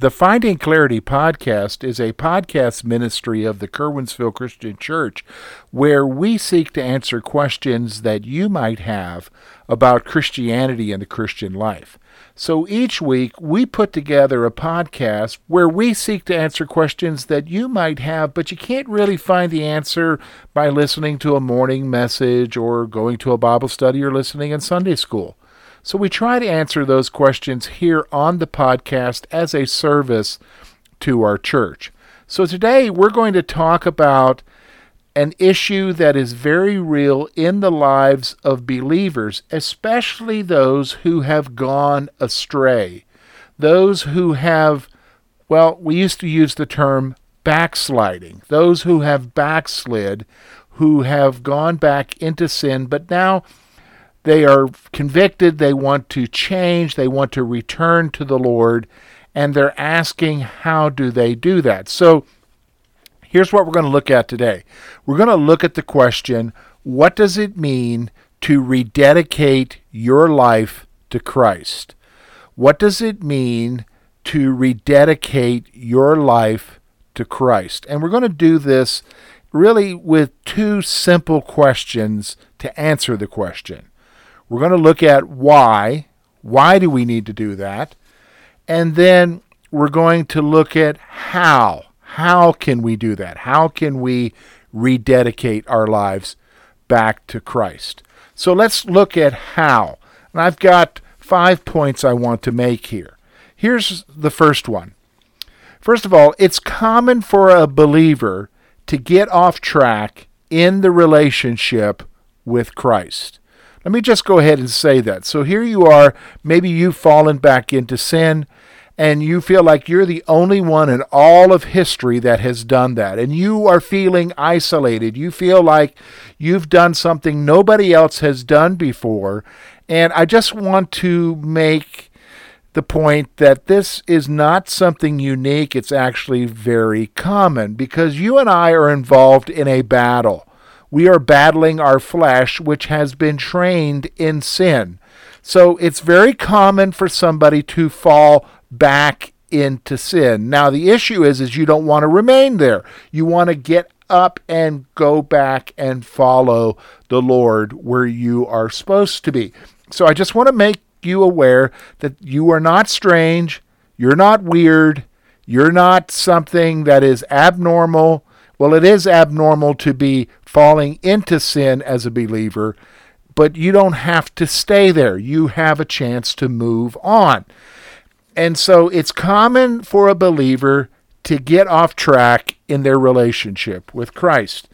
The Finding Clarity podcast is a podcast ministry of the Curwensville Christian Church where we seek to answer questions that you might have about Christianity and the Christian life. So each week we put together a podcast where we seek to answer questions that you might have, but you can't really find the answer by listening to a morning message or going to a Bible study or listening in Sunday school. So we try to answer those questions here on the podcast as a service to our church. So today we're going to talk about an issue that is very real in the lives of believers, especially those who have gone astray. Those who have, well, we used to use the term backsliding. Those who have backslid, who have gone back into sin, but now they are convicted, they want to change, they want to return to the Lord, and they're asking how do they do that. So here's what we're going to look at today. We're going to look at the question, what does it mean to rededicate your life to Christ? What does it mean to rededicate your life to Christ? And we're going to do this really with two simple questions to answer the question. We're going to look at why. Why do we need to do that? And then we're going to look at how. How can we do that? How can we rededicate our lives back to Christ? So let's look at how. And I've got five points I want to make here. Here's the first one. First of all, it's common for a believer to get off track in the relationship with Christ. Let me just go ahead and say that. So here you are, maybe you've fallen back into sin and you feel like you're the only one in all of history that has done that. And you are feeling isolated. You feel like you've done something nobody else has done before. And I just want to make the point that this is not something unique, it's actually very common because you and I are involved in a battle we are battling our flesh, which has been trained in sin. So it's very common for somebody to fall back into sin. Now the issue is is you don't want to remain there. You want to get up and go back and follow the Lord where you are supposed to be. So I just want to make you aware that you are not strange, you're not weird, you're not something that is abnormal well, it is abnormal to be falling into sin as a believer, but you don't have to stay there. You have a chance to move on. And so it's common for a believer to get off track in their relationship with Christ.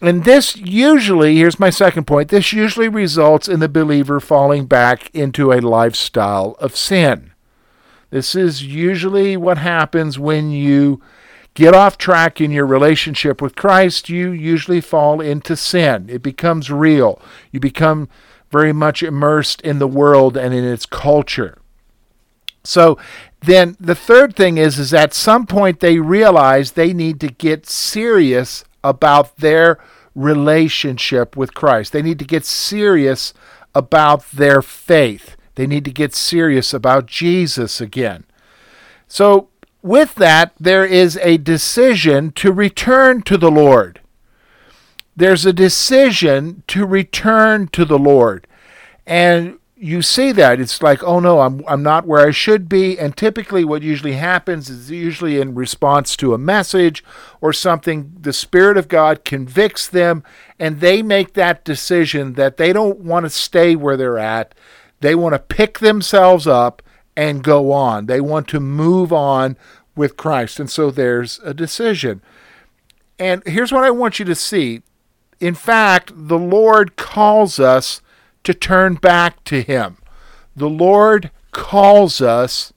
And this usually, here's my second point, this usually results in the believer falling back into a lifestyle of sin. This is usually what happens when you get off track in your relationship with Christ, you usually fall into sin. It becomes real. You become very much immersed in the world and in its culture. So then the third thing is is at some point they realize they need to get serious about their relationship with Christ. They need to get serious about their faith. They need to get serious about Jesus again. So with that, there is a decision to return to the Lord. There's a decision to return to the Lord. And you see that. It's like, oh no, I'm, I'm not where I should be. And typically, what usually happens is usually in response to a message or something, the Spirit of God convicts them and they make that decision that they don't want to stay where they're at. They want to pick themselves up and go on. They want to move on with Christ. And so there's a decision. And here's what I want you to see. In fact, the Lord calls us to turn back to Him. The Lord calls us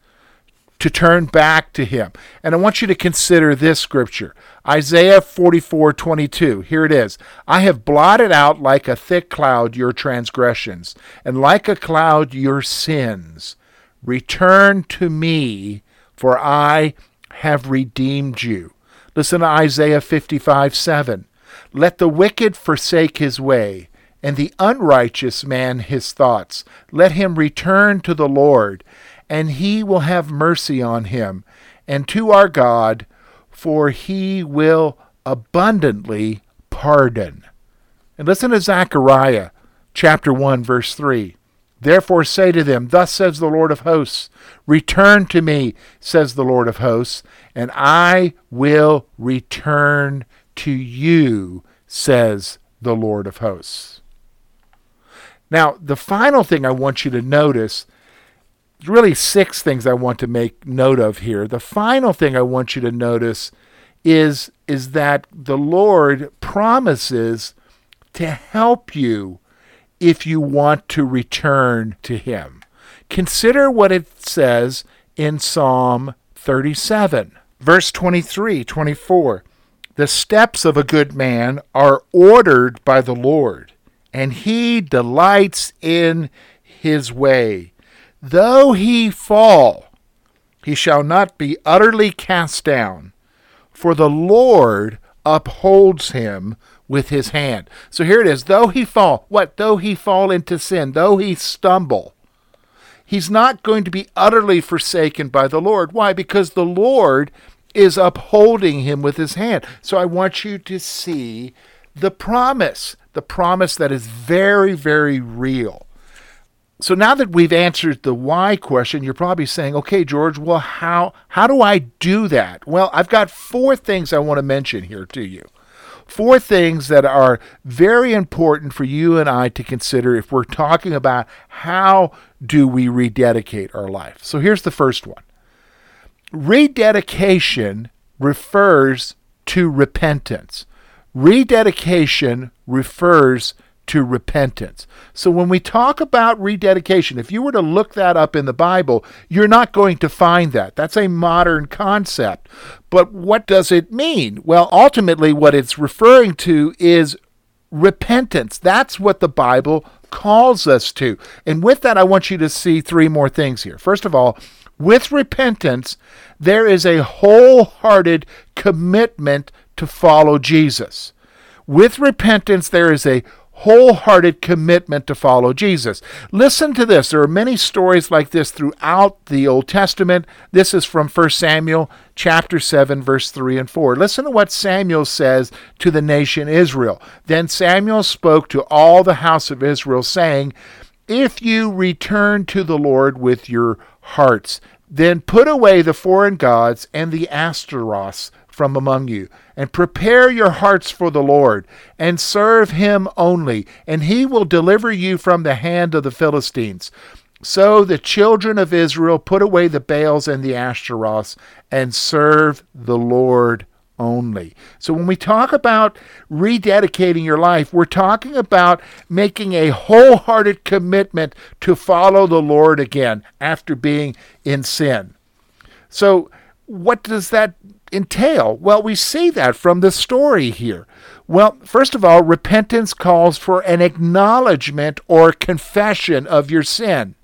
to turn back to him. And I want you to consider this scripture. Isaiah 44:22. Here it is. I have blotted out like a thick cloud your transgressions, and like a cloud your sins. Return to me, for I have redeemed you. Listen to Isaiah 55:7. Let the wicked forsake his way, and the unrighteous man his thoughts. Let him return to the Lord, and he will have mercy on him, and to our God, for he will abundantly pardon. And listen to Zechariah chapter 1, verse 3. Therefore say to them, Thus says the Lord of hosts, Return to me, says the Lord of hosts, and I will return to you, says the Lord of hosts. Now, the final thing I want you to notice really six things I want to make note of here. The final thing I want you to notice is is that the Lord promises to help you if you want to return to him. Consider what it says in Psalm 37, verse 23, 24. The steps of a good man are ordered by the Lord, and he delights in his way. Though he fall, he shall not be utterly cast down, for the Lord upholds him with his hand. So here it is. Though he fall, what? Though he fall into sin, though he stumble, he's not going to be utterly forsaken by the Lord. Why? Because the Lord is upholding him with his hand. So I want you to see the promise, the promise that is very, very real. So now that we've answered the why question, you're probably saying, "Okay, George, well how how do I do that?" Well, I've got four things I want to mention here to you. Four things that are very important for you and I to consider if we're talking about how do we rededicate our life. So here's the first one. Rededication refers to repentance. Rededication refers to repentance. So when we talk about rededication, if you were to look that up in the Bible, you're not going to find that. That's a modern concept. But what does it mean? Well, ultimately, what it's referring to is repentance. That's what the Bible calls us to. And with that, I want you to see three more things here. First of all, with repentance, there is a wholehearted commitment to follow Jesus. With repentance, there is a wholehearted commitment to follow Jesus. Listen to this. There are many stories like this throughout the Old Testament. This is from 1 Samuel chapter 7 verse 3 and 4. Listen to what Samuel says to the nation Israel. Then Samuel spoke to all the house of Israel saying, "If you return to the Lord with your hearts, then put away the foreign gods and the Ashtaroths from among you, and prepare your hearts for the Lord, and serve him only, and he will deliver you from the hand of the Philistines. So the children of Israel put away the Baals and the Ashtaroths, and serve the Lord only. So when we talk about rededicating your life, we're talking about making a wholehearted commitment to follow the Lord again after being in sin. So what does that entail? Well, we see that from the story here. Well, first of all, repentance calls for an acknowledgement or confession of your sin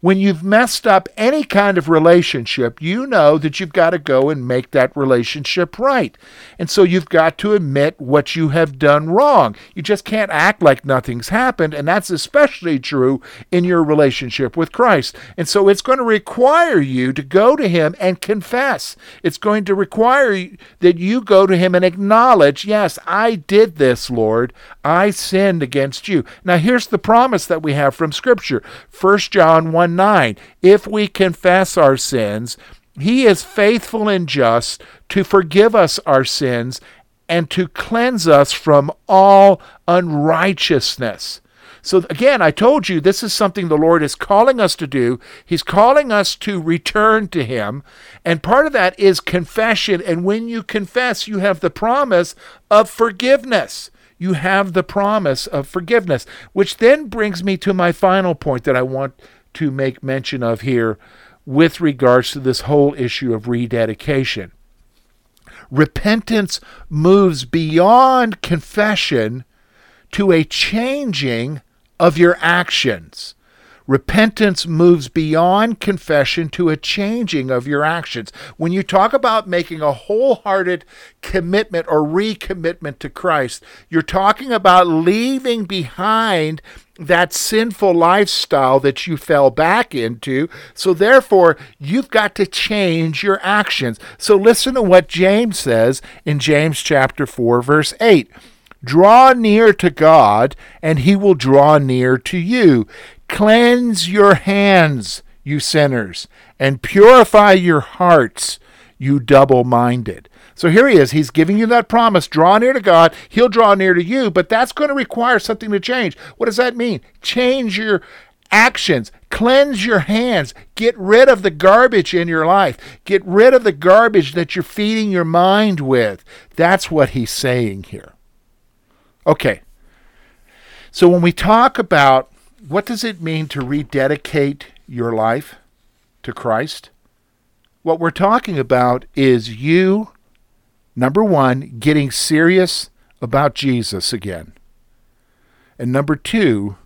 when you've messed up any kind of relationship, you know that you've got to go and make that relationship right. And so you've got to admit what you have done wrong. You just can't act like nothing's happened. And that's especially true in your relationship with Christ. And so it's going to require you to go to Him and confess. It's going to require that you go to Him and acknowledge, yes, I did this, Lord. I sinned against you. Now, here's the promise that we have from Scripture 1 John 1 1 9. If we confess our sins, he is faithful and just to forgive us our sins and to cleanse us from all unrighteousness. So, again, I told you this is something the Lord is calling us to do. He's calling us to return to Him. And part of that is confession. And when you confess, you have the promise of forgiveness. You have the promise of forgiveness, which then brings me to my final point that I want to make mention of here. with regards to this whole issue of rededication. Repentance moves beyond confession to a changing of your actions. Repentance moves beyond confession to a changing of your actions. When you talk about making a wholehearted commitment or recommitment to Christ, you're talking about leaving behind that sinful lifestyle that you fell back into. So, therefore, you've got to change your actions. So, listen to what James says in James chapter 4, verse 8. Draw near to God, and he will draw near to you. Cleanse your hands, you sinners, and purify your hearts, you double minded. So here he is. He's giving you that promise draw near to God, he'll draw near to you, but that's going to require something to change. What does that mean? Change your actions. Cleanse your hands. Get rid of the garbage in your life. Get rid of the garbage that you're feeding your mind with. That's what he's saying here. Okay. So when we talk about what does it mean to rededicate your life to Christ? What we're talking about is you, number one, getting serious about Jesus again. And number two,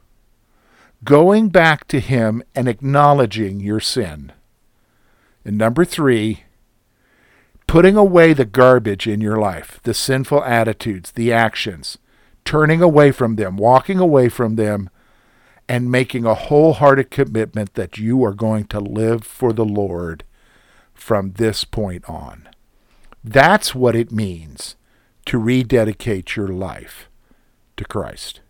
going back to Him and acknowledging your sin. And number three, putting away the garbage in your life, the sinful attitudes, the actions, turning away from them, walking away from them, and making a wholehearted commitment that you are going to live for the Lord from this point on. That's what it means to rededicate your life to Christ.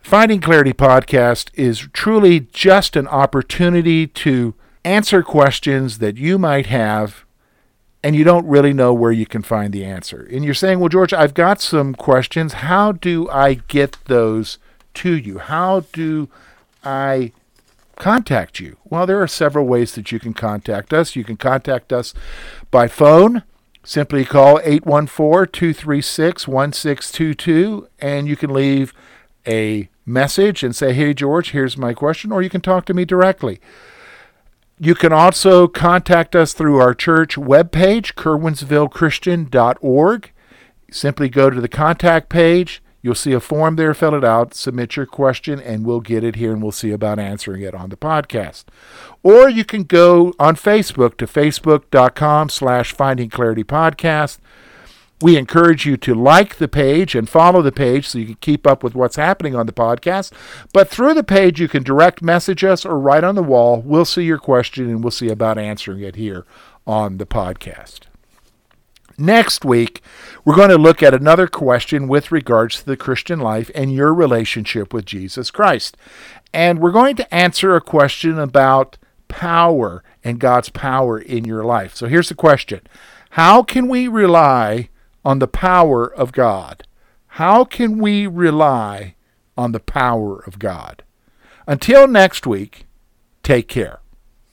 Finding Clarity podcast is truly just an opportunity to answer questions that you might have and you don't really know where you can find the answer. And you're saying, well, George, I've got some questions. How do I get those to you? How do I contact you? Well, there are several ways that you can contact us. You can contact us by phone. Simply call 814 236 1622 and you can leave a message and say, Hey, George, here's my question, or you can talk to me directly. You can also contact us through our church webpage, curwensvillechristian.org. Simply go to the contact page. You'll see a form there, fill it out, submit your question, and we'll get it here and we'll see about answering it on the podcast. Or you can go on Facebook to facebook.com slash finding clarity podcast. We encourage you to like the page and follow the page so you can keep up with what's happening on the podcast. But through the page, you can direct message us or write on the wall. We'll see your question and we'll see about answering it here on the podcast. Next week, we're going to look at another question with regards to the Christian life and your relationship with Jesus Christ. And we're going to answer a question about power and God's power in your life. So here's the question How can we rely on the power of God. How can we rely on the power of God? Until next week, take care.